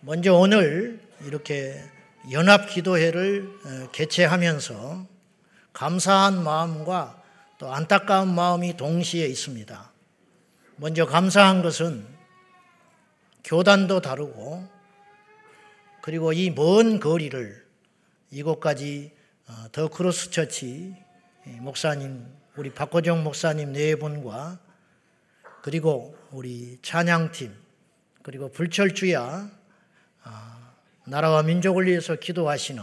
먼저 오늘 이렇게 연합 기도회를 어, 개최하면서 감사한 마음과 또 안타까운 마음이 동시에 있습니다. 먼저 감사한 것은 교단도 다르고 그리고 이 먼 거리를 이곳까지 어, 더 크로스 처치 목사님 우리 박고정 목사님 네 분과 그리고 우리 찬양팀 그리고 불철주야 아, 나라와 민족을 위해서 기도하시는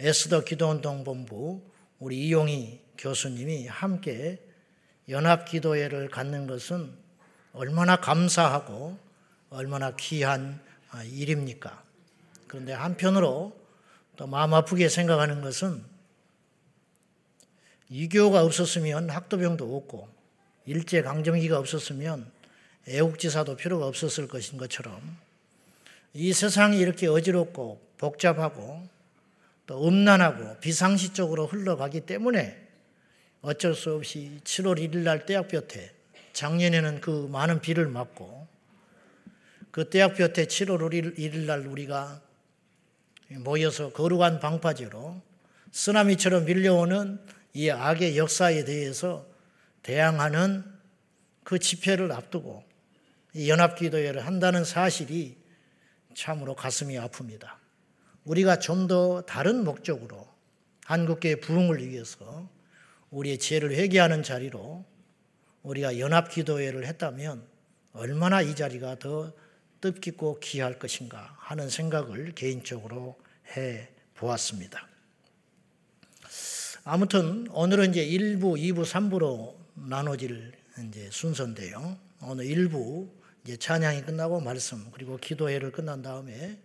에스더 기도운동 본부 우리 이용희 교수님이 함께 연합 기도회를 갖는 것은 얼마나 감사하고 얼마나 귀한 아, 일입니까? 그런데 한편으로 또 마음 아프게 생각하는 것은 이교가 없었으면 학도병도 없고 일제 강점기가 없었으면 애국지사도 필요가 없었을 것인 것처럼 이 세상이 이렇게 어지럽고 복잡하고 또 음란하고 비상시적으로 흘러가기 때문에 어쩔 수 없이 7월 1일 날 떼약볕에 작년에는 그 많은 비를 맞고 그 떼약볕에 7월 1일 날 우리가 모여서 거룩한 방파제로 쓰나미처럼 밀려오는 이 악의 역사에 대해서 대항하는 그 집회를 앞두고 연합기도회를 한다는 사실이 참으로 가슴이 아픕니다. 우리가 좀 더 다른 목적으로 한국교회 부흥을 위해서 우리의 죄를 회개하는 자리로 우리가 연합 기도회를 했다면 얼마나 이 자리가 더 뜻깊고 귀할 것인가 하는 생각을 개인적으로 해 보았습니다. 아무튼 오늘은 이제 1부, 2부, 3부로 나눠질 이제 순서인데요. 오늘 1부 이제 찬양이 끝나고 말씀 그리고 기도회를 끝난 다음에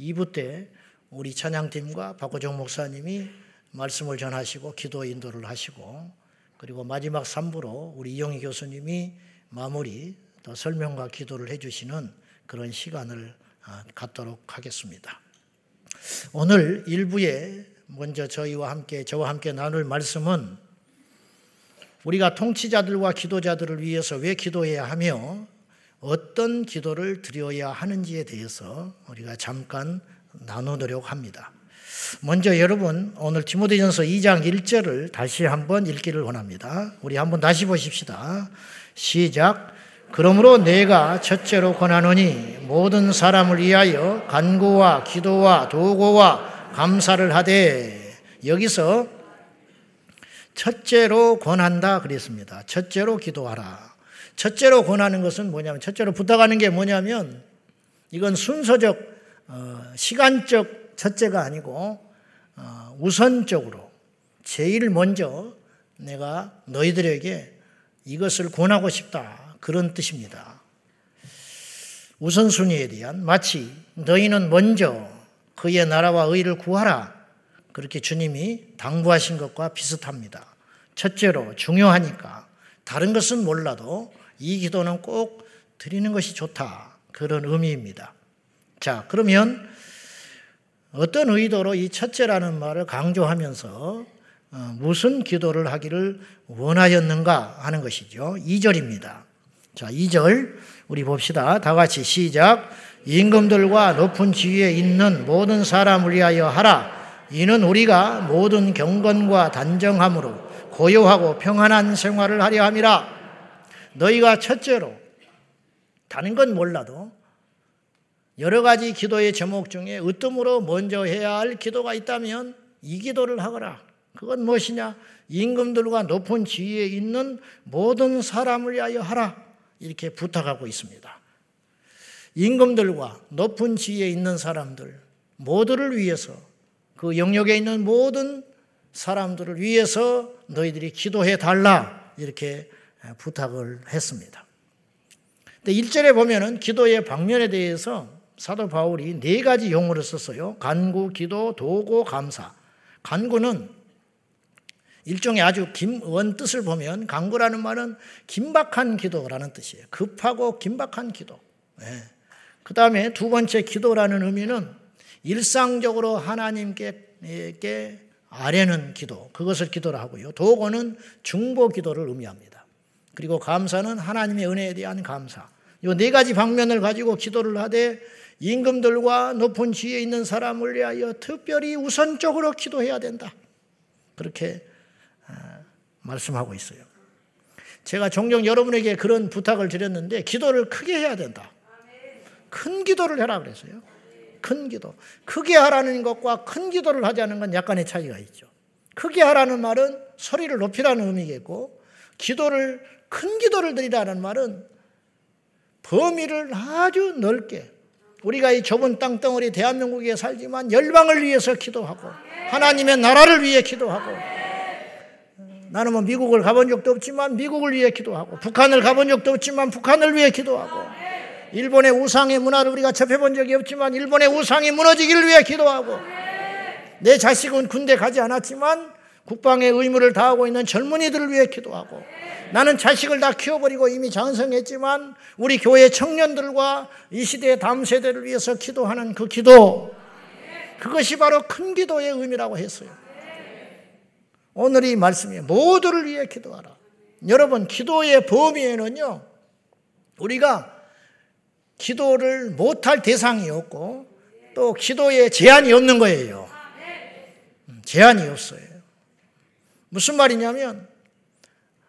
2부 때 우리 찬양팀과 박호정 목사님이 말씀을 전하시고 기도 인도를 하시고 그리고 마지막 3부로 우리 이영희 교수님이 마무리 또 설명과 기도를 해주시는 그런 시간을 아, 갖도록 하겠습니다. 오늘 1부에 먼저 저희와 함께 저와 함께 나눌 말씀은 우리가 통치자들과 기도자들을 위해서 왜 기도해야 하며 어떤 기도를 드려야 하는지에 대해서 우리가 잠깐 나누도록 합니다. 먼저 여러분 오늘 디모데전서 2장 1절을 다시 한번 읽기를 원합니다. 우리 한번 다시 보십시다. 시작. 그러므로 내가 첫째로 권하노니 모든 사람을 위하여 간구와 기도와 도고와 감사를 하되 여기서 첫째로 권한다 그랬습니다. 첫째로 기도하라. 첫째로 권하는 것은 뭐냐면 첫째로 부탁하는 게 뭐냐면 이건 순서적 어, 시간적 첫째가 아니고 어, 우선적으로 제일 먼저 내가 너희들에게 이것을 권하고 싶다 그런 뜻입니다. 우선순위에 대한 마치 너희는 먼저 그의 나라와 의를 구하라 그렇게 주님이 당부하신 것과 비슷합니다. 첫째로 중요하니까 다른 것은 몰라도 이 기도는 꼭 드리는 것이 좋다. 그런 의미입니다. 자, 그러면 어떤 의도로 이 첫째라는 말을 강조하면서 어, 무슨 기도를 하기를 원하였는가 하는 것이죠. 2절입니다. 자, 2절 우리 봅시다. 다 같이 시작. 임금들과 높은 지위에 있는 모든 사람을 위하여 하라. 이는 우리가 모든 경건과 단정함으로 고요하고 평안한 생활을 하려 함이라. 너희가 첫째로 다른 건 몰라도 여러 가지 기도의 제목 중에 으뜸으로 먼저 해야 할 기도가 있다면 이 기도를 하거라. 그건 무엇이냐? 임금들과 높은 지위에 있는 모든 사람을 위하여 하라. 이렇게 부탁하고 있습니다. 임금들과 높은 지위에 있는 사람들 모두를 위해서 그 영역에 있는 모든 사람들을 위해서 너희들이 기도해 달라 이렇게 부탁을 했습니다. 근데 1절에 보면은 기도의 방면에 대해서 사도 바울이 네 가지 용어를 썼어요. 간구, 기도, 도고, 감사. 간구는 일종의 아주 김원 뜻을 보면 간구라는 말은 긴박한 기도라는 뜻이에요. 급하고 긴박한 기도. 네. 그 다음에 두 번째 기도라는 의미는 일상적으로 하나님께 아뢰는 기도, 그것을 기도를 하고요. 도고는 중보 기도를 의미합니다. 그리고 감사는 하나님의 은혜에 대한 감사. 이 네 가지 방면을 가지고 기도를 하되 임금들과 높은 지위에 있는 사람을 위하여 특별히 우선적으로 기도해야 된다. 그렇게 아, 말씀하고 있어요. 제가 종종 여러분에게 그런 부탁을 드렸는데 기도를 크게 해야 된다. 큰 기도를 해라 그랬어요. 큰 기도. 크게 하라는 것과 큰 기도를 하자는 건 약간의 차이가 있죠. 크게 하라는 말은 소리를 높이라는 의미겠고 기도를 큰 기도를 드리라는 말은 범위를 아주 넓게 우리가 이 좁은 땅덩어리 대한민국에 살지만 열방을 위해서 기도하고 하나님의 나라를 위해 기도하고 나는 뭐 미국을 가본 적도 없지만 미국을 위해 기도하고 북한을 가본 적도 없지만 북한을 위해 기도하고 일본의 우상의 문화를 우리가 접해본 적이 없지만 일본의 우상이 무너지기를 위해 기도하고 내 자식은 군대 가지 않았지만 국방의 의무를 다하고 있는 젊은이들을 위해 기도하고 나는 자식을 다 키워버리고 이미 장성했지만 우리 교회 청년들과 이 시대의 다음 세대를 위해서 기도하는 그 기도 그것이 바로 큰 기도의 의미라고 했어요. 오늘 이 말씀이 모두를 위해 기도하라. 여러분 기도의 범위에는요 우리가 기도를 못할 대상이 없고 또 기도에 제한이 없는 거예요. 음, 제한이 없어요. 무슨 말이냐면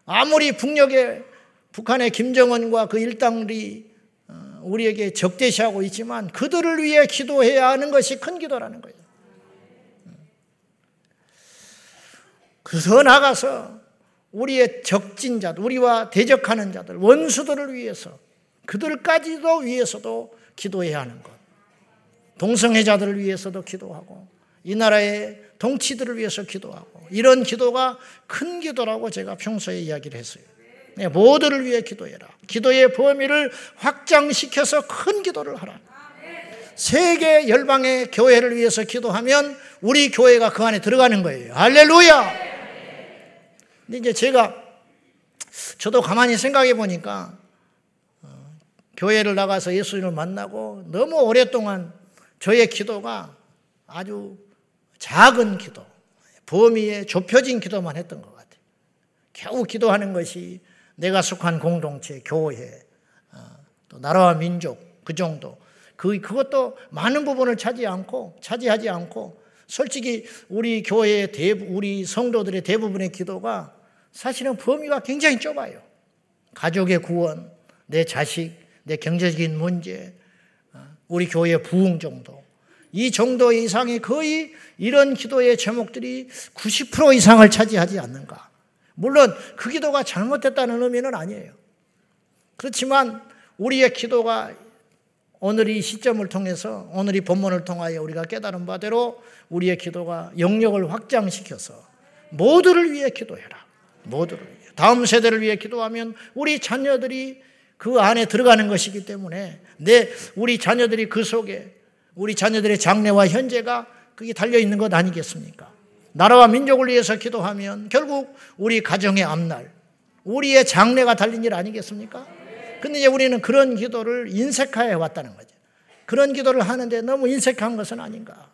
아무리 북녘에 북한의 김정은과 그 일당들이 어, 우리에게 적대시하고 있지만 그들을 위해 기도해야 하는 것이 큰 기도라는 거예요. 음. 그더 나가서 우리의 적진자들, 우리와 대적하는 자들, 원수들을 위해서 그들까지도 위해서도 기도해야 하는 것. 동성애자들을 위해서도 기도하고 이 나라의 동치들을 위해서 기도하고 이런 기도가 큰 기도라고 제가 평소에 이야기를 했어요. 네, 모두를 위해 기도해라. 기도의 범위를 확장시켜서 큰 기도를 하라. 세계 열방의 교회를 위해서 기도하면 우리 교회가 그 안에 들어가는 거예요. 할렐루야! 근데 이제 제가 저도 가만히 생각해 보니까 교회를 나가서 예수님을 만나고 너무 오랫동안 저의 기도가 아주 작은 기도, 범위에 좁혀진 기도만 했던 것 같아요. 겨우 기도하는 것이 내가 속한 공동체, 교회, 어, 또 나라와 민족 그 정도. 그 그것도 많은 부분을 차지 않고 차지하지 않고 솔직히 우리 교회의 대부, 우리 성도들의 대부분의 기도가 사실은 범위가 굉장히 좁아요. 가족의 구원, 내 자식, 내 경제적인 문제, 어, 우리 교회 부흥 정도. 이 정도 이상의 거의 이런 기도의 제목들이 90% 이상을 차지하지 않는가. 물론 그 기도가 잘못됐다는 의미는 아니에요. 그렇지만 우리의 기도가 오늘 이 시점을 통해서 오늘 이 본문을 통하여 우리가 깨달은 바대로 우리의 기도가 영역을 확장시켜서 모두를 위해 기도해라. 모두를 위해. 다음 세대를 위해 기도하면 우리 자녀들이 그 안에 들어가는 것이기 때문에 내 우리 자녀들이 그 속에 우리 자녀들의 장래와 현재가 그게 달려 있는 것 아니겠습니까? 나라와 민족을 위해서 기도하면 결국 우리 가정의 앞날, 우리의 장래가 달린 일 아니겠습니까? 근데 이제 우리는 그런 기도를 인색화해 왔다는 거죠. 그런 기도를 하는데 너무 인색한 것은 아닌가.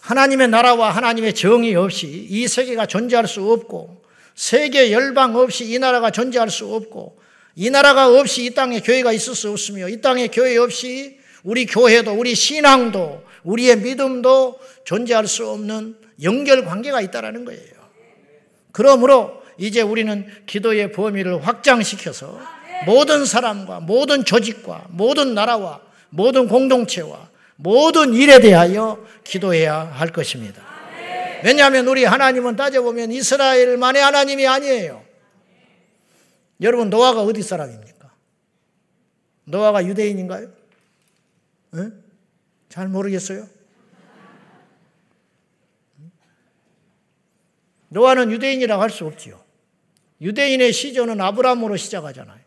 하나님의 나라와 하나님의 정의 없이 이 세계가 존재할 수 없고 세계 열방 없이 이 나라가 존재할 수 없고 이 나라가 없이 이 땅에 교회가 있을 수 없으며 이 땅에 교회 없이 우리 교회도 우리 신앙도 우리의 믿음도 존재할 수 없는 연결 관계가 있다라는 거예요. 그러므로 이제 우리는 기도의 범위를 확장시켜서 모든 사람과 모든 조직과 모든 나라와 모든 공동체와 모든 일에 대하여 기도해야 할 것입니다. 왜냐하면 우리 하나님은 따져보면 이스라엘만의 하나님이 아니에요. 여러분, 노아가 어디 사람입니까? 노아가 유대인인가요? 네? 잘 모르겠어요. 노아는 유대인이라고 할 수 없지요. 유대인의 시조는 아브라함으로 시작하잖아요.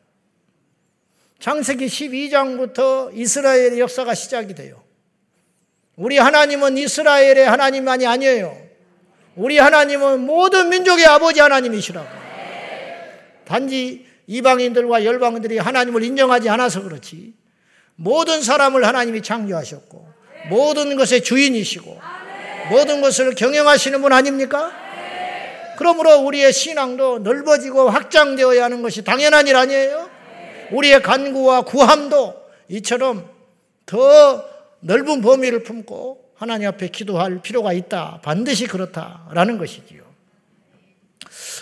창세기 12장부터 이스라엘의 역사가 시작이 돼요. 우리 하나님은 이스라엘의 하나님만이 아니에요. 우리 하나님은 모든 민족의 아버지 하나님이시라고. 단지 이방인들과 열방인들이 하나님을 인정하지 않아서 그렇지. 모든 사람을 하나님이 창조하셨고, 모든 것의 주인이시고, 모든 것을 경영하시는 분 아닙니까? 그러므로 우리의 신앙도 넓어지고 확장되어야 하는 것이 당연한 일 아니에요? 우리의 간구와 구함도 이처럼 더 넓은 범위를 품고 하나님 앞에 기도할 필요가 있다. 반드시 그렇다라는 것이지요.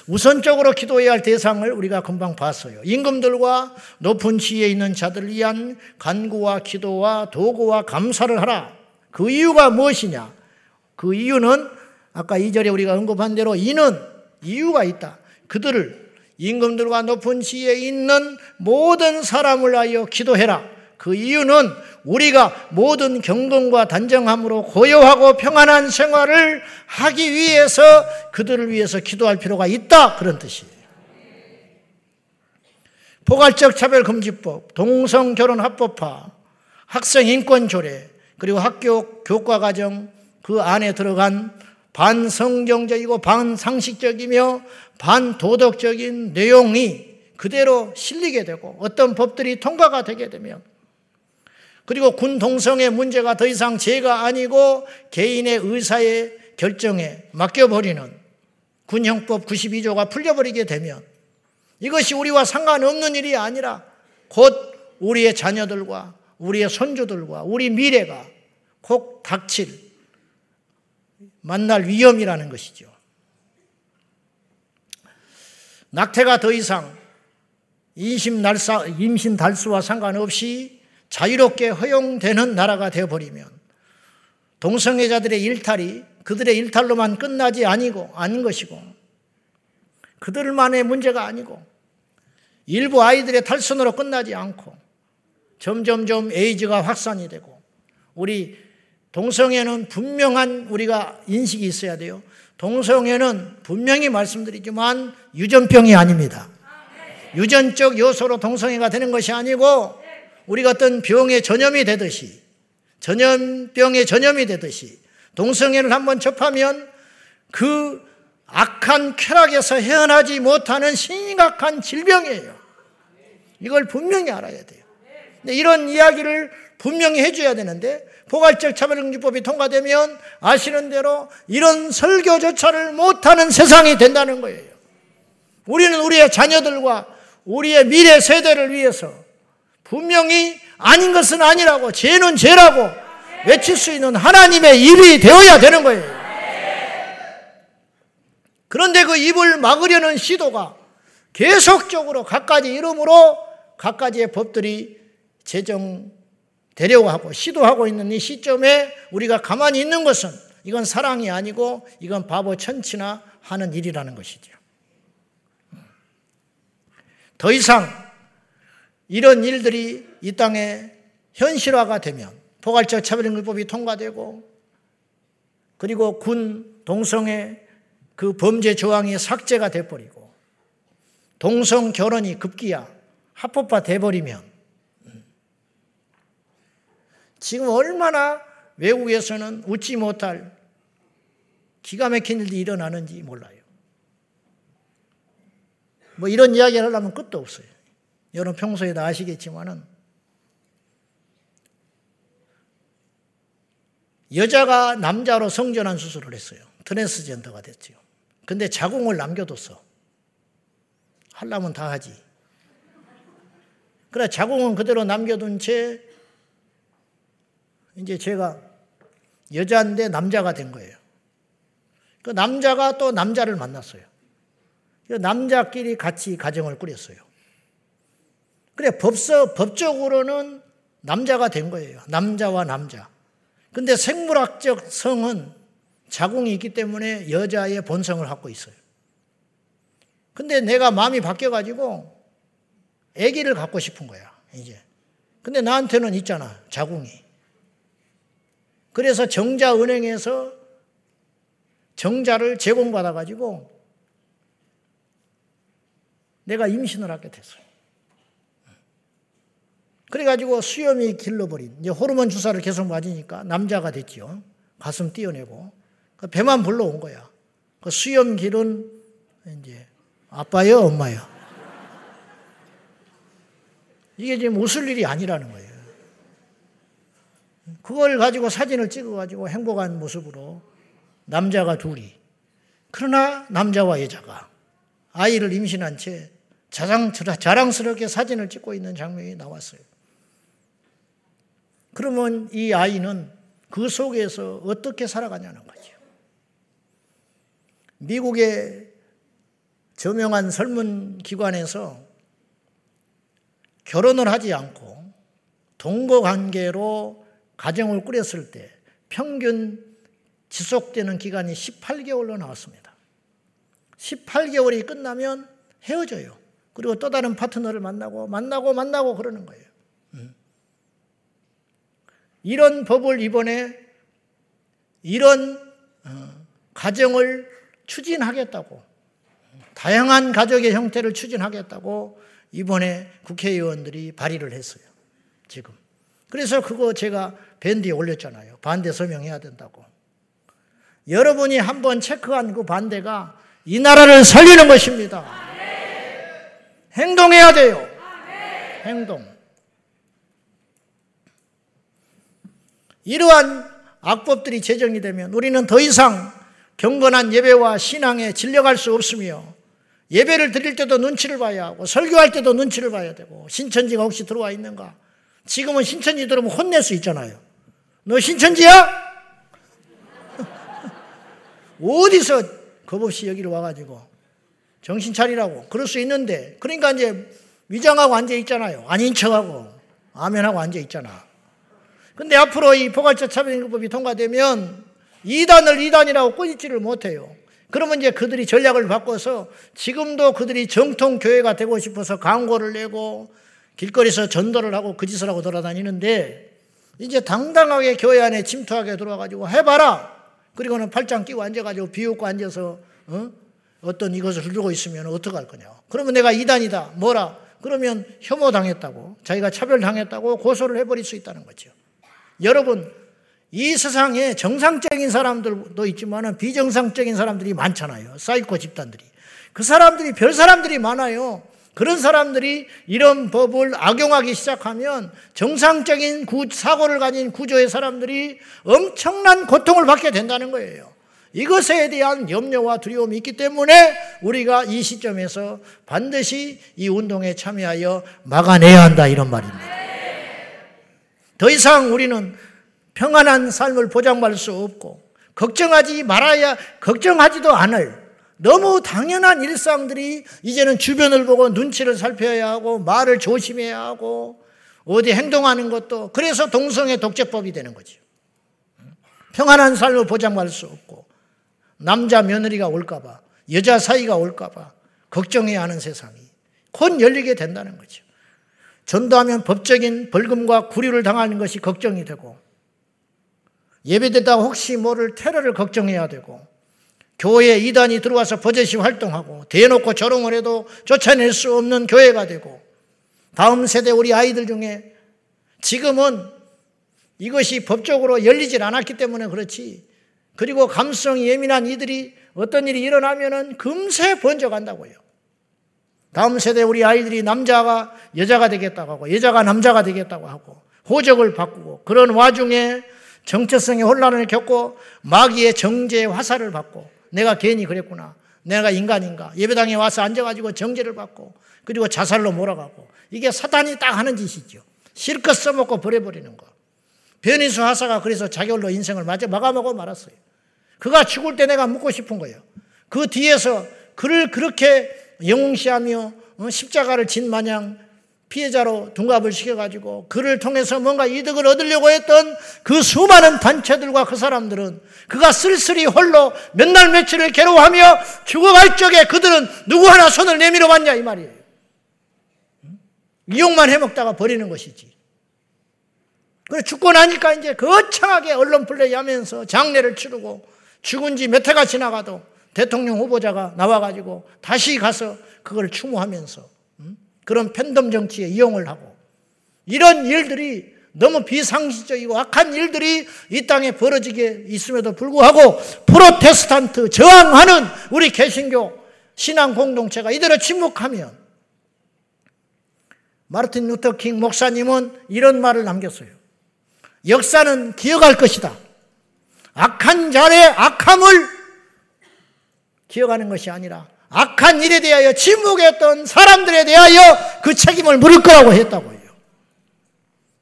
우선적으로 기도해야 할 대상을 우리가 금방 봤어요. 임금들과 높은 지위에 있는 자들을 위한 간구와 기도와 도구와 감사를 하라. 그 이유가 무엇이냐? 그 이유는 아까 이절에 우리가 언급한 대로 이는 이유가 있다. 그들을 임금들과 높은 지위에 있는 모든 사람을 하여 기도해라. 그 이유는 우리가 모든 경건과 단정함으로 고요하고 평안한 생활을 하기 위해서 그들을 위해서 기도할 필요가 있다. 그런 뜻이에요. 포괄적 차별금지법, 동성결혼 합법화, 학생인권조례, 그리고 학교 교과과정 그 안에 들어간 반성경적이고 반상식적이며 반도덕적인 내용이 그대로 실리게 되고 어떤 법들이 통과가 되게 되면 그리고 군 동성의 문제가 더 이상 죄가 아니고 개인의 의사의 결정에 맡겨버리는 군형법 92조가 풀려버리게 되면 이것이 우리와 상관없는 일이 아니라 곧 우리의 자녀들과 우리의 손주들과 우리 미래가 꼭 닥칠 만날 위험이라는 것이죠. 낙태가 더 이상 임신 날사, 임신 달수와 상관없이 자유롭게 허용되는 나라가 되어버리면 동성애자들의 일탈이 그들의 일탈로만 끝나지 아니고 아닌 것이고 그들만의 문제가 아니고 일부 아이들의 탈선으로 끝나지 않고 점점점 에이즈가 확산이 되고 우리 동성애는 분명한 우리가 인식이 있어야 돼요. 동성애는 분명히 말씀드리지만 유전병이 아닙니다. 유전적 요소로 동성애가 되는 것이 아니고 우리가 어떤 병의 전염이 되듯이 전염병의 전염이 되듯이 동성애를 한번 접하면 그 악한 쾌락에서 헤어나지 못하는 심각한 질병이에요. 이걸 분명히 알아야 돼요. 이런 이야기를 분명히 해줘야 되는데 포괄적 차별금지법이 통과되면 아시는 대로 이런 설교조차를 못하는 세상이 된다는 거예요. 우리는 우리의 자녀들과 우리의 미래 세대를 위해서 분명히 아닌 것은 아니라고 죄는 죄라고 외칠 수 있는 하나님의 입이 되어야 되는 거예요. 그런데 그 입을 막으려는 시도가 계속적으로 갖가지 이름으로 갖가지의 법들이 제정되려고 하고 시도하고 있는 이 시점에 우리가 가만히 있는 것은 이건 사랑이 아니고 이건 바보 천치나 하는 일이라는 것이죠. 더 이상 이런 일들이 이 땅에 현실화가 되면 포괄적 차별인급법이 통과되고 그리고 군 동성애 그 범죄 조항이 삭제가 돼버리고 동성 결혼이 급기야 합법화 돼버리면 지금 얼마나 외국에서는 웃지 못할 기가 막힌 일이 일어나는지 몰라요. 뭐 이런 이야기를 하려면 끝도 없어요. 여러분 평소에 다 아시겠지만은 여자가 남자로 성전환 수술을 했어요. 트랜스젠더가 됐죠. 근데 자궁을 남겨뒀어. 하려면 다 하지. 그래 자궁은 그대로 남겨둔 채 이제 제가 여자인데 남자가 된 거예요. 그 남자가 또 남자를 만났어요. 그 남자끼리 같이 가정을 꾸렸어요. 그래, 법서, 법적으로는 남자가 된 거예요. 남자와 남자. 근데 생물학적 성은 자궁이 있기 때문에 여자의 본성을 갖고 있어요. 근데 내가 마음이 바뀌어가지고 아기를 갖고 싶은 거야, 이제. 근데 나한테는 있잖아, 자궁이. 그래서 정자은행에서 정자를 제공받아가지고 내가 임신을 하게 됐어요. 그래가지고 수염이 길러버린, 이제 호르몬 주사를 계속 맞으니까 남자가 됐죠. 가슴 띄어내고. 그 배만 불러온 거야. 그 수염 길은 이제 아빠요, 엄마요. 이게 지금 웃을 일이 아니라는 거예요. 그걸 가지고 사진을 찍어가지고 행복한 모습으로 남자가 둘이. 그러나 남자와 여자가 아이를 임신한 채 자랑, 자랑스럽게 사진을 찍고 있는 장면이 나왔어요. 그러면 이 아이는 그 속에서 어떻게 살아가냐는 거죠. 미국의 저명한 설문 기관에서 결혼을 하지 않고 동거 관계로 가정을 꾸렸을 때 평균 지속되는 기간이 18개월로 나왔습니다. 18개월이 끝나면 헤어져요. 그리고 또 다른 파트너를 만나고 만나고 만나고 그러는 거예요. 음. 이런 법을 이번에 이런 어, 가정을 추진하겠다고 다양한 가족의 형태를 추진하겠다고 이번에 국회의원들이 발의를 했어요. 지금. 그래서 그거 제가 밴드에 올렸잖아요. 반대 서명해야 된다고. 여러분이 한번 체크한 그 반대가 이 나라를 살리는 것입니다. 행동해야 돼요. 행동. 이러한 악법들이 제정이 되면 우리는 더 이상 경건한 예배와 신앙에 질려갈 수 없으며 예배를 드릴 때도 눈치를 봐야 하고 설교할 때도 눈치를 봐야 되고 신천지가 혹시 들어와 있는가? 지금은 신천지 들어오면 혼낼 수 있잖아요. 너 신천지야? 어디서 겁없이 여기로 와가지고 정신 차리라고 그럴 수 있는데 그러니까 이제 위장하고 앉아 있잖아요. 아닌 척하고 아멘하고 앉아 있잖아. 근데 앞으로 이 포괄적 차별인급법이 통과되면 이단을 이단이라고 꾸짖지를 못해요. 그러면 이제 그들이 전략을 바꿔서 지금도 그들이 정통 교회가 되고 싶어서 광고를 내고 길거리에서 전도를 하고 그 짓을 하고 돌아다니는데 이제 당당하게 교회 안에 침투하게 들어와가지고 해봐라. 그리고는 팔짱 끼고 앉아가지고 비웃고 앉아서 어? 어떤 이것을 들고 있으면 어떡할 거냐. 그러면 내가 이단이다. 뭐라? 그러면 혐오당했다고 자기가 차별당했다고 고소를 해버릴 수 있다는 거죠. 여러분 이 세상에 정상적인 사람들도 있지만 비정상적인 사람들이 많잖아요. 사이코 집단들이. 그 사람들이 별 사람들이 많아요. 그런 사람들이 이런 법을 악용하기 시작하면 정상적인 구, 사고를 가진 구조의 사람들이 엄청난 고통을 받게 된다는 거예요. 이것에 대한 염려와 두려움이 있기 때문에 우리가 이 시점에서 반드시 이 운동에 참여하여 막아내야 한다 이런 말입니다. 더 이상 우리는 평안한 삶을 보장받을 수 없고 걱정하지 말아야 걱정하지도 않을 너무 당연한 일상들이 이제는 주변을 보고 눈치를 살펴야 하고 말을 조심해야 하고 어디 행동하는 것도 그래서 동성애 독재법이 되는 거죠. 평안한 삶을 보장받을 수 없고 남자 며느리가 올까봐 여자 사이가 올까봐 걱정해야 하는 세상이 곧 열리게 된다는 거죠. 전도하면 법적인 벌금과 구류를 당하는 것이 걱정이 되고 예배되다가 혹시 모를 테러를 걱정해야 되고 교회에 이단이 들어와서 버젓이 활동하고 대놓고 조롱을 해도 쫓아낼 수 없는 교회가 되고 다음 세대 우리 아이들 중에 지금은 이것이 법적으로 열리질 않았기 때문에 그렇지 그리고 감성이 예민한 이들이 어떤 일이 일어나면은 금세 번져간다고요. 다음 세대 우리 아이들이 남자가 여자가 되겠다고 하고 여자가 남자가 되겠다고 하고 호적을 바꾸고 그런 와중에 정체성의 혼란을 겪고 마귀의 정죄의 화살을 받고 내가 괜히 그랬구나. 내가 인간인가. 예배당에 와서 앉아가지고 정죄를 받고 그리고 자살로 몰아가고 이게 사단이 딱 하는 짓이죠. 실컷 써먹고 버려버리는 거. 변희수 하사가 그래서 자결로 인생을 마저 막아먹고 말았어요. 그가 죽을 때 내가 묻고 싶은 거예요. 그 뒤에서 그를 그렇게 영웅시하며 어, 십자가를 진 마냥 피해자로 둔갑을 시켜가지고 그를 통해서 뭔가 이득을 얻으려고 했던 그 수많은 단체들과 그 사람들은 그가 쓸쓸히 홀로 몇 날 며칠을 괴로워하며 죽어갈 적에 그들은 누구 하나 손을 내밀어 봤냐 이 말이에요. 이용만 해먹다가 버리는 것이지. 그래 죽고 나니까 이제 거창하게 언론 플레이 하면서 장례를 치르고 죽은 지 몇 해가 지나가도 대통령 후보자가 나와가지고 다시 가서 그걸 추모하면서 그런 팬덤 정치에 이용을 하고 이런 일들이 너무 비상식적이고 악한 일들이 이 땅에 벌어지게 있음에도 불구하고 프로테스탄트 저항하는 우리 개신교 신앙 공동체가 이대로 침묵하면 마르틴 루터 킹 목사님은 이런 말을 남겼어요. 역사는 기억할 것이다. 악한 자의 악함을 기억하는 것이 아니라 악한 일에 대하여 침묵했던 사람들에 대하여 그 책임을 물을 거라고 했다고요.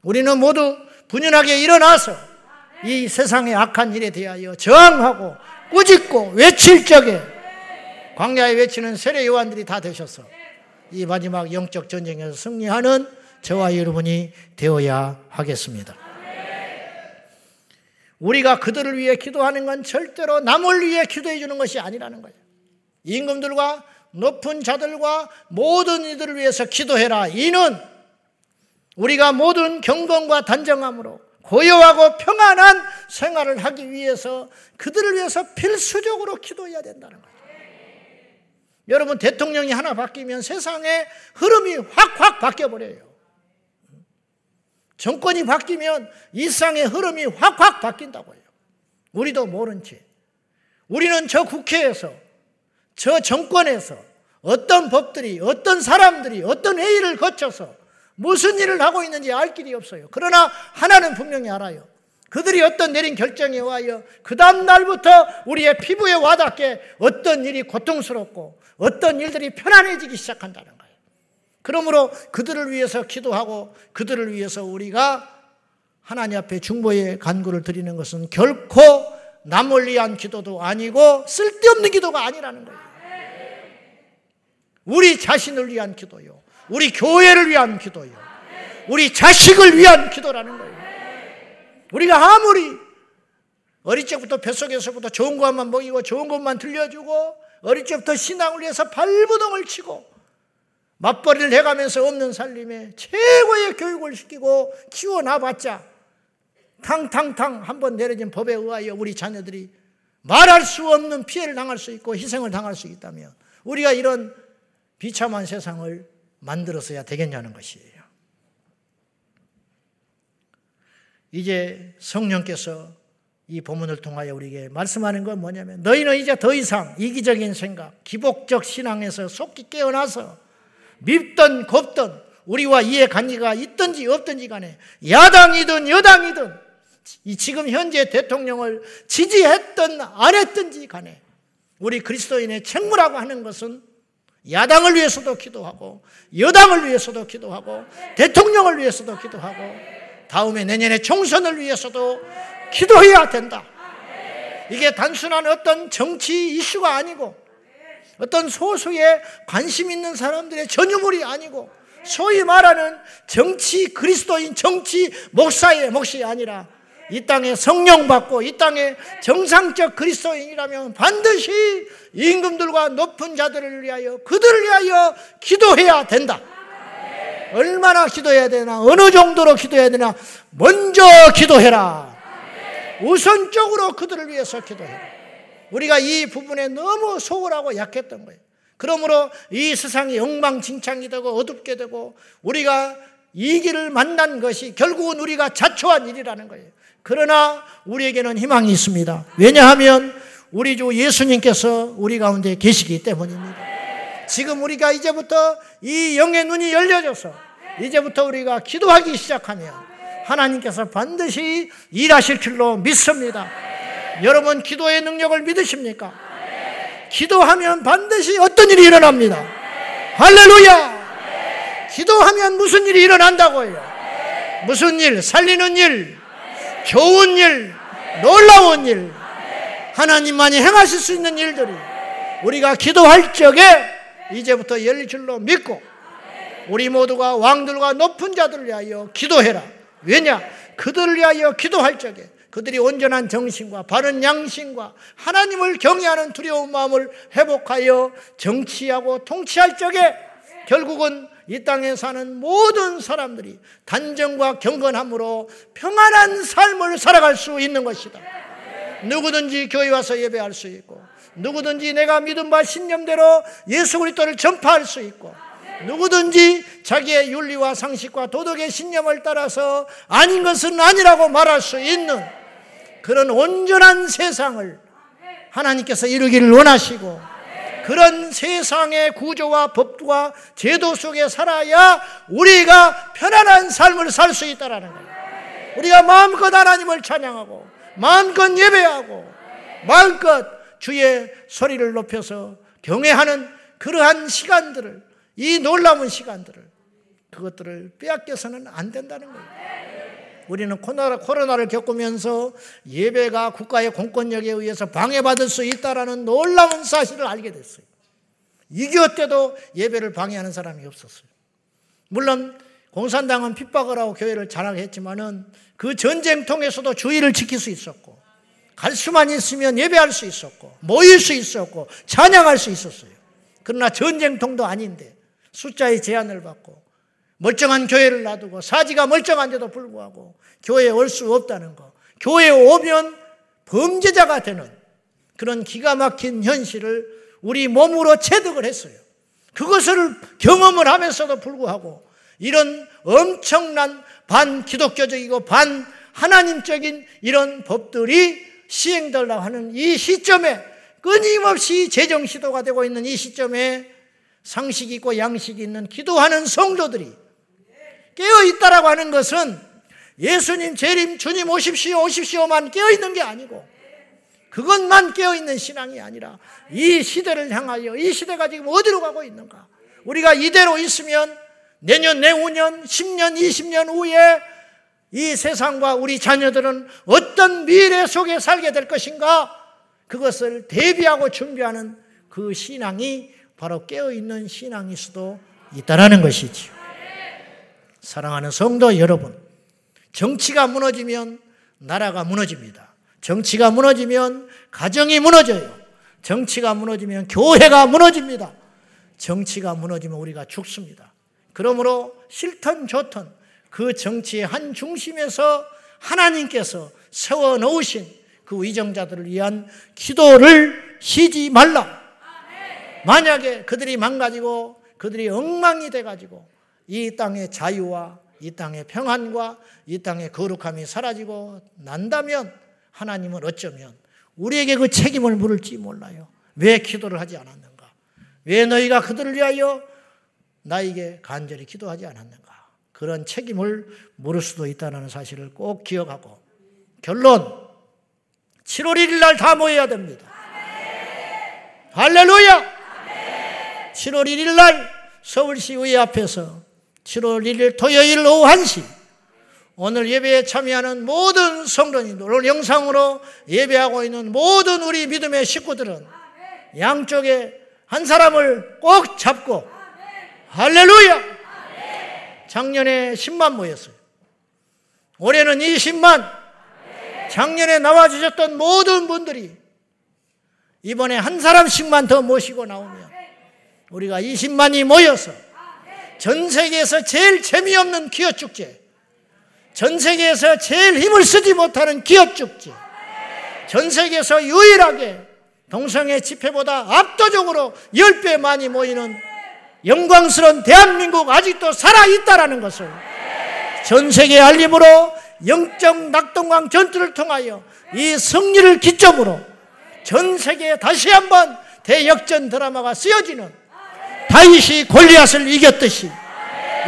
우리는 모두 분연하게 일어나서 이 세상의 악한 일에 대하여 저항하고 꾸짖고 외칠 적에 광야에 외치는 세례 요한들이 다 되셔서 이 마지막 영적 전쟁에서 승리하는 저와 여러분이 되어야 하겠습니다. 우리가 그들을 위해 기도하는 건 절대로 남을 위해 기도해 주는 것이 아니라는 거예요. 임금들과 높은 자들과 모든 이들을 위해서 기도해라. 이는 우리가 모든 경건과 단정함으로 고요하고 평안한 생활을 하기 위해서 그들을 위해서 필수적으로 기도해야 된다는 거예요. 여러분 대통령이 하나 바뀌면 세상의 흐름이 확확 바뀌어 버려요. 정권이 바뀌면 일상의 흐름이 확확 바뀐다고요. 우리도 모른 채. 우리는 저 국회에서, 저 정권에서 어떤 법들이, 어떤 사람들이, 어떤 회의를 거쳐서 무슨 일을 하고 있는지 알 길이 없어요. 그러나 하나는 분명히 알아요. 그들이 어떤 내린 결정에 와요. 그 다음 날부터 우리의 피부에 와닿게 어떤 일이 고통스럽고 어떤 일들이 편안해지기 시작한다는 그러므로 그들을 위해서 기도하고 그들을 위해서 우리가 하나님 앞에 중보의 간구를 드리는 것은 결코 남을 위한 기도도 아니고 쓸데없는 기도가 아니라는 거예요. 우리 자신을 위한 기도요. 우리 교회를 위한 기도요. 우리 자식을 위한 기도라는 거예요. 우리가 아무리 어릴 적부터 뱃속에서부터 좋은 것만 먹이고 좋은 것만 들려주고 어릴 적부터 신앙을 위해서 발부동을 치고 맞벌이를 해가면서 없는 살림에 최고의 교육을 시키고 키워놔봤자 탕탕탕 한 번 내려진 법에 의하여 우리 자녀들이 말할 수 없는 피해를 당할 수 있고 희생을 당할 수 있다면 우리가 이런 비참한 세상을 만들어서야 되겠냐는 것이에요. 이제 성령께서 이 본문을 통하여 우리에게 말씀하는 건 뭐냐면 너희는 이제 더 이상 이기적인 생각, 기복적 신앙에서 속기 깨어나서 밉던 곱던 우리와 이해 관계가 있든지 없든지 간에 야당이든 여당이든 이 지금 현재 대통령을 지지했든 안 했든지 간에 우리 그리스도인의 책무라고 하는 것은 야당을 위해서도 기도하고 여당을 위해서도 기도하고 대통령을 위해서도 기도하고 다음에 내년에 총선을 위해서도 기도해야 된다. 이게 단순한 어떤 정치 이슈가 아니고 어떤 소수의 관심 있는 사람들의 전유물이 아니고 소위 말하는 정치 그리스도인 정치 목사의 몫이 아니라 이 땅에 성령 받고 이 땅에 정상적 그리스도인이라면 반드시 임금들과 높은 자들을 위하여 그들을 위하여 기도해야 된다. 얼마나 기도해야 되나 어느 정도로 기도해야 되나 먼저 기도해라. 우선적으로 그들을 위해서 기도해라. 우리가 이 부분에 너무 소홀하고 약했던 거예요. 그러므로 이 세상이 엉망진창이 되고 어둡게 되고 우리가 이 길을 만난 것이 결국은 우리가 자초한 일이라는 거예요. 그러나 우리에게는 희망이 있습니다. 왜냐하면 우리 주 예수님께서 우리 가운데 계시기 때문입니다. 지금 우리가 이제부터 이 영의 눈이 열려져서 이제부터 우리가 기도하기 시작하면 하나님께서 반드시 일하실 줄로 믿습니다. 여러분 기도의 능력을 믿으십니까? 기도하면 반드시 어떤 일이 일어납니다. 할렐루야! 기도하면 무슨 일이 일어난다고요? 무슨 일? 살리는 일, 좋은 일, 놀라운 일, 하나님만이 행하실 수 있는 일들이 우리가 기도할 적에 이제부터 열릴 줄로 믿고 우리 모두가 왕들과 높은 자들을 위하여 기도해라. 왜냐? 그들을 위하여 기도할 적에 그들이 온전한 정신과 바른 양심과 하나님을 경외하는 두려운 마음을 회복하여 정치하고 통치할 적에 결국은 이 땅에 사는 모든 사람들이 단정과 경건함으로 평안한 삶을 살아갈 수 있는 것이다. 누구든지 교회 와서 예배할 수 있고 누구든지 내가 믿은 바 신념대로 예수 그리스도를 전파할 수 있고 누구든지 자기의 윤리와 상식과 도덕의 신념을 따라서 아닌 것은 아니라고 말할 수 있는 그런 온전한 세상을 하나님께서 이루기를 원하시고 그런 세상의 구조와 법과 제도 속에 살아야 우리가 편안한 삶을 살 수 있다라는 거예요. 우리가 마음껏 하나님을 찬양하고 마음껏 예배하고 마음껏 주의 소리를 높여서 경외하는 그러한 시간들을 이 놀라운 시간들을 그것들을 빼앗겨서는 안 된다는 거예요. 우리는 코로나, 코로나를 겪으면서 예배가 국가의 공권력에 의해서 방해받을 수 있다라는 놀라운 사실을 알게 됐어요. 6.25 때도 예배를 방해하는 사람이 없었어요. 물론 공산당은 핍박을 하고 교회를 장악했지만은 그 전쟁 통에서도 주의를 지킬 수 있었고 갈 수만 있으면 예배할 수 있었고 모일 수 있었고 찬양할 수 있었어요. 그러나 전쟁통도 아닌데 숫자의 제한을 받고 멀쩡한 교회를 놔두고 사지가 멀쩡한데도 불구하고 교회에 올 수 없다는 거. 교회에 오면 범죄자가 되는 그런 기가 막힌 현실을 우리 몸으로 체득을 했어요. 그것을 경험을 하면서도 불구하고 이런 엄청난 반 기독교적이고 반 하나님적인 이런 법들이 시행되려고 하는 이 시점에 끊임없이 재정 시도가 되고 있는 이 시점에 상식 있고 양식 있는 기도하는 성도들이 깨어 있다라고 하는 것은 예수님 재림 주님 오십시오 오십시오만 깨어 있는 게 아니고 그것만 깨어 있는 신앙이 아니라 이 시대를 향하여 이 시대가 지금 어디로 가고 있는가? 우리가 이대로 있으면 내년 내후년 10년 20년 후에 이 세상과 우리 자녀들은 어떤 미래 속에 살게 될 것인가? 그것을 대비하고 준비하는 그 신앙이 바로 깨어있는 신앙일 수도 있다는 것이지요. 사랑하는 성도 여러분, 정치가 무너지면 나라가 무너집니다. 정치가 무너지면 가정이 무너져요. 정치가 무너지면 교회가 무너집니다. 정치가 무너지면 우리가 죽습니다. 그러므로 싫던 좋던 그 정치의 한 중심에서 하나님께서 세워 놓으신 그 위정자들을 위한 기도를 쉬지 말라. 만약에 그들이 망가지고 그들이 엉망이 돼 가지고 이 땅의 자유와 이 땅의 평안과 이 땅의 거룩함이 사라지고 난다면 하나님은 어쩌면 우리에게 그 책임을 물을지 몰라요. 왜 기도를 하지 않았는가? 왜 너희가 그들을 위하여 나에게 간절히 기도하지 않았는가? 그런 책임을 물을 수도 있다는 사실을 꼭 기억하고 결론 7월 1일 날 다 모여야 됩니다. 할렐루야! 7월 1일 날 서울시 의회 앞에서 7월 1일 토요일 오후 1시 오늘 예배에 참여하는 모든 성도님들 오늘 영상으로 예배하고 있는 모든 우리 믿음의 식구들은 양쪽에 한 사람을 꼭 잡고 할렐루야! 작년에 10만 모였어요. 올해는 20만. 작년에 나와주셨던 모든 분들이 이번에 한 사람씩만 더 모시고 나오면 우리가 20만이 모여서 전 세계에서 제일 재미없는 기업 축제, 전 세계에서 제일 힘을 쓰지 못하는 기업 축제, 전 세계에서 유일하게 동성애 집회보다 압도적으로 10배 많이 모이는 영광스러운 대한민국 아직도 살아있다라는 것을 전 세계 알림으로 영적 낙동강 전투를 통하여 이 승리를 기점으로 전 세계에 다시 한번 대역전 드라마가 쓰여지는 다윗이 골리앗을 이겼듯이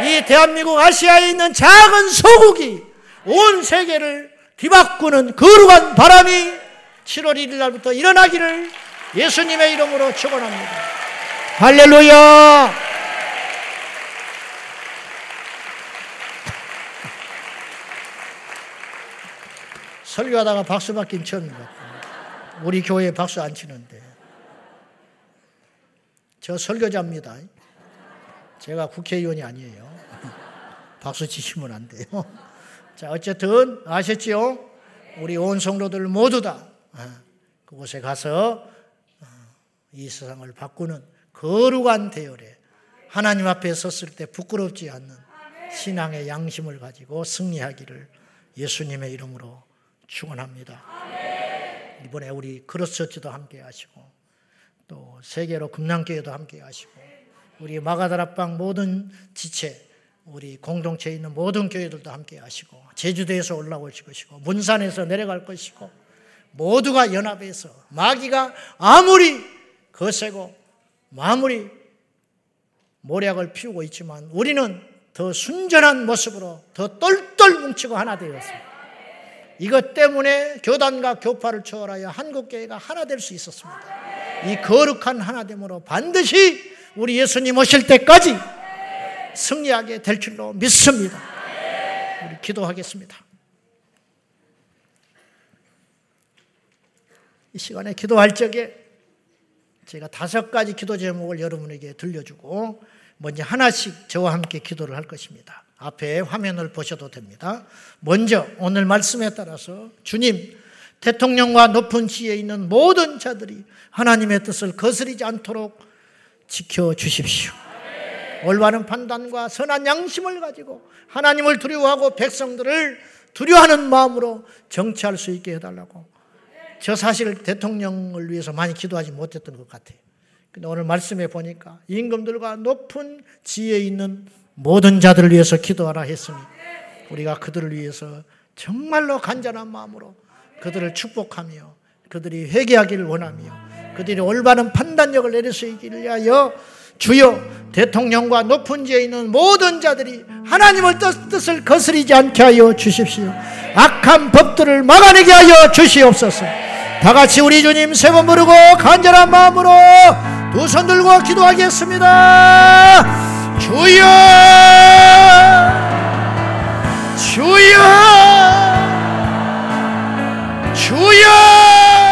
이 대한민국 아시아에 있는 작은 소국이 온 세계를 뒤바꾸는 거룩한 바람이 7월 1일 날부터 일어나기를 예수님의 이름으로 축원합니다. 할렐루야! 설교하다가 박수 받긴 처음인 것 같아요. 우리 교회에 박수 안 치는데. 저 설교자입니다. 제가 국회의원이 아니에요. 박수 치시면 안 돼요. 자, 어쨌든 아셨지요? 우리 온 성도들 모두 다 아, 그곳에 가서 어, 이 세상을 바꾸는 거룩한 대열에 하나님 앞에 섰을 때 부끄럽지 않는 신앙의 양심을 가지고 승리하기를 예수님의 이름으로 축원합니다. 이번에 우리 크로스처치도 함께 하시고 또 세계로 금남교회도 함께 하시고 우리 마가다락방 모든 지체 우리 공동체에 있는 모든 교회들도 함께 하시고 제주도에서 올라오실 것이고 문산에서 내려갈 것이고 모두가 연합해서 마귀가 아무리 거세고 마무리 모략을 피우고 있지만 우리는 더 순전한 모습으로 더 똘똘 뭉치고 하나 되었습니다. 이것 때문에 교단과 교파를 초월하여 한국교회가 하나 될 수 있었습니다. 이 거룩한 하나됨으로 반드시 우리 예수님 오실 때까지 승리하게 될 줄로 믿습니다. 우리 기도하겠습니다. 이 시간에 기도할 적에 제가 다섯 가지 기도 제목을 여러분에게 들려주고 먼저 하나씩 저와 함께 기도를 할 것입니다. 앞에 화면을 보셔도 됩니다. 먼저 오늘 말씀에 따라서 주님 대통령과 높은 지에 있는 모든 자들이 하나님의 뜻을 거스리지 않도록 지켜 주십시오. 올바른 판단과 선한 양심을 가지고 하나님을 두려워하고 백성들을 두려워하는 마음으로 정치할 수 있게 해달라고. 저 사실 대통령을 위해서 많이 기도하지 못했던 것 같아요. 근데 오늘 말씀에 보니까 임금들과 높은 지혜 있는 모든 자들을 위해서 기도하라 했으니 우리가 그들을 위해서 정말로 간절한 마음으로 그들을 축복하며 그들이 회개하기를 원하며 그들이 올바른 판단력을 내릴 수 있기를 위하여 주여 대통령과 높은 지에 있는 모든 자들이 하나님을 뜻을 거스리지 않게 하여 주십시오. 악한 법들을 막아내게 하여 주시옵소서. 다 같이 우리 주님 세 번 부르고 간절한 마음으로 두 손 들고 기도하겠습니다. 주여! 주여! 出烟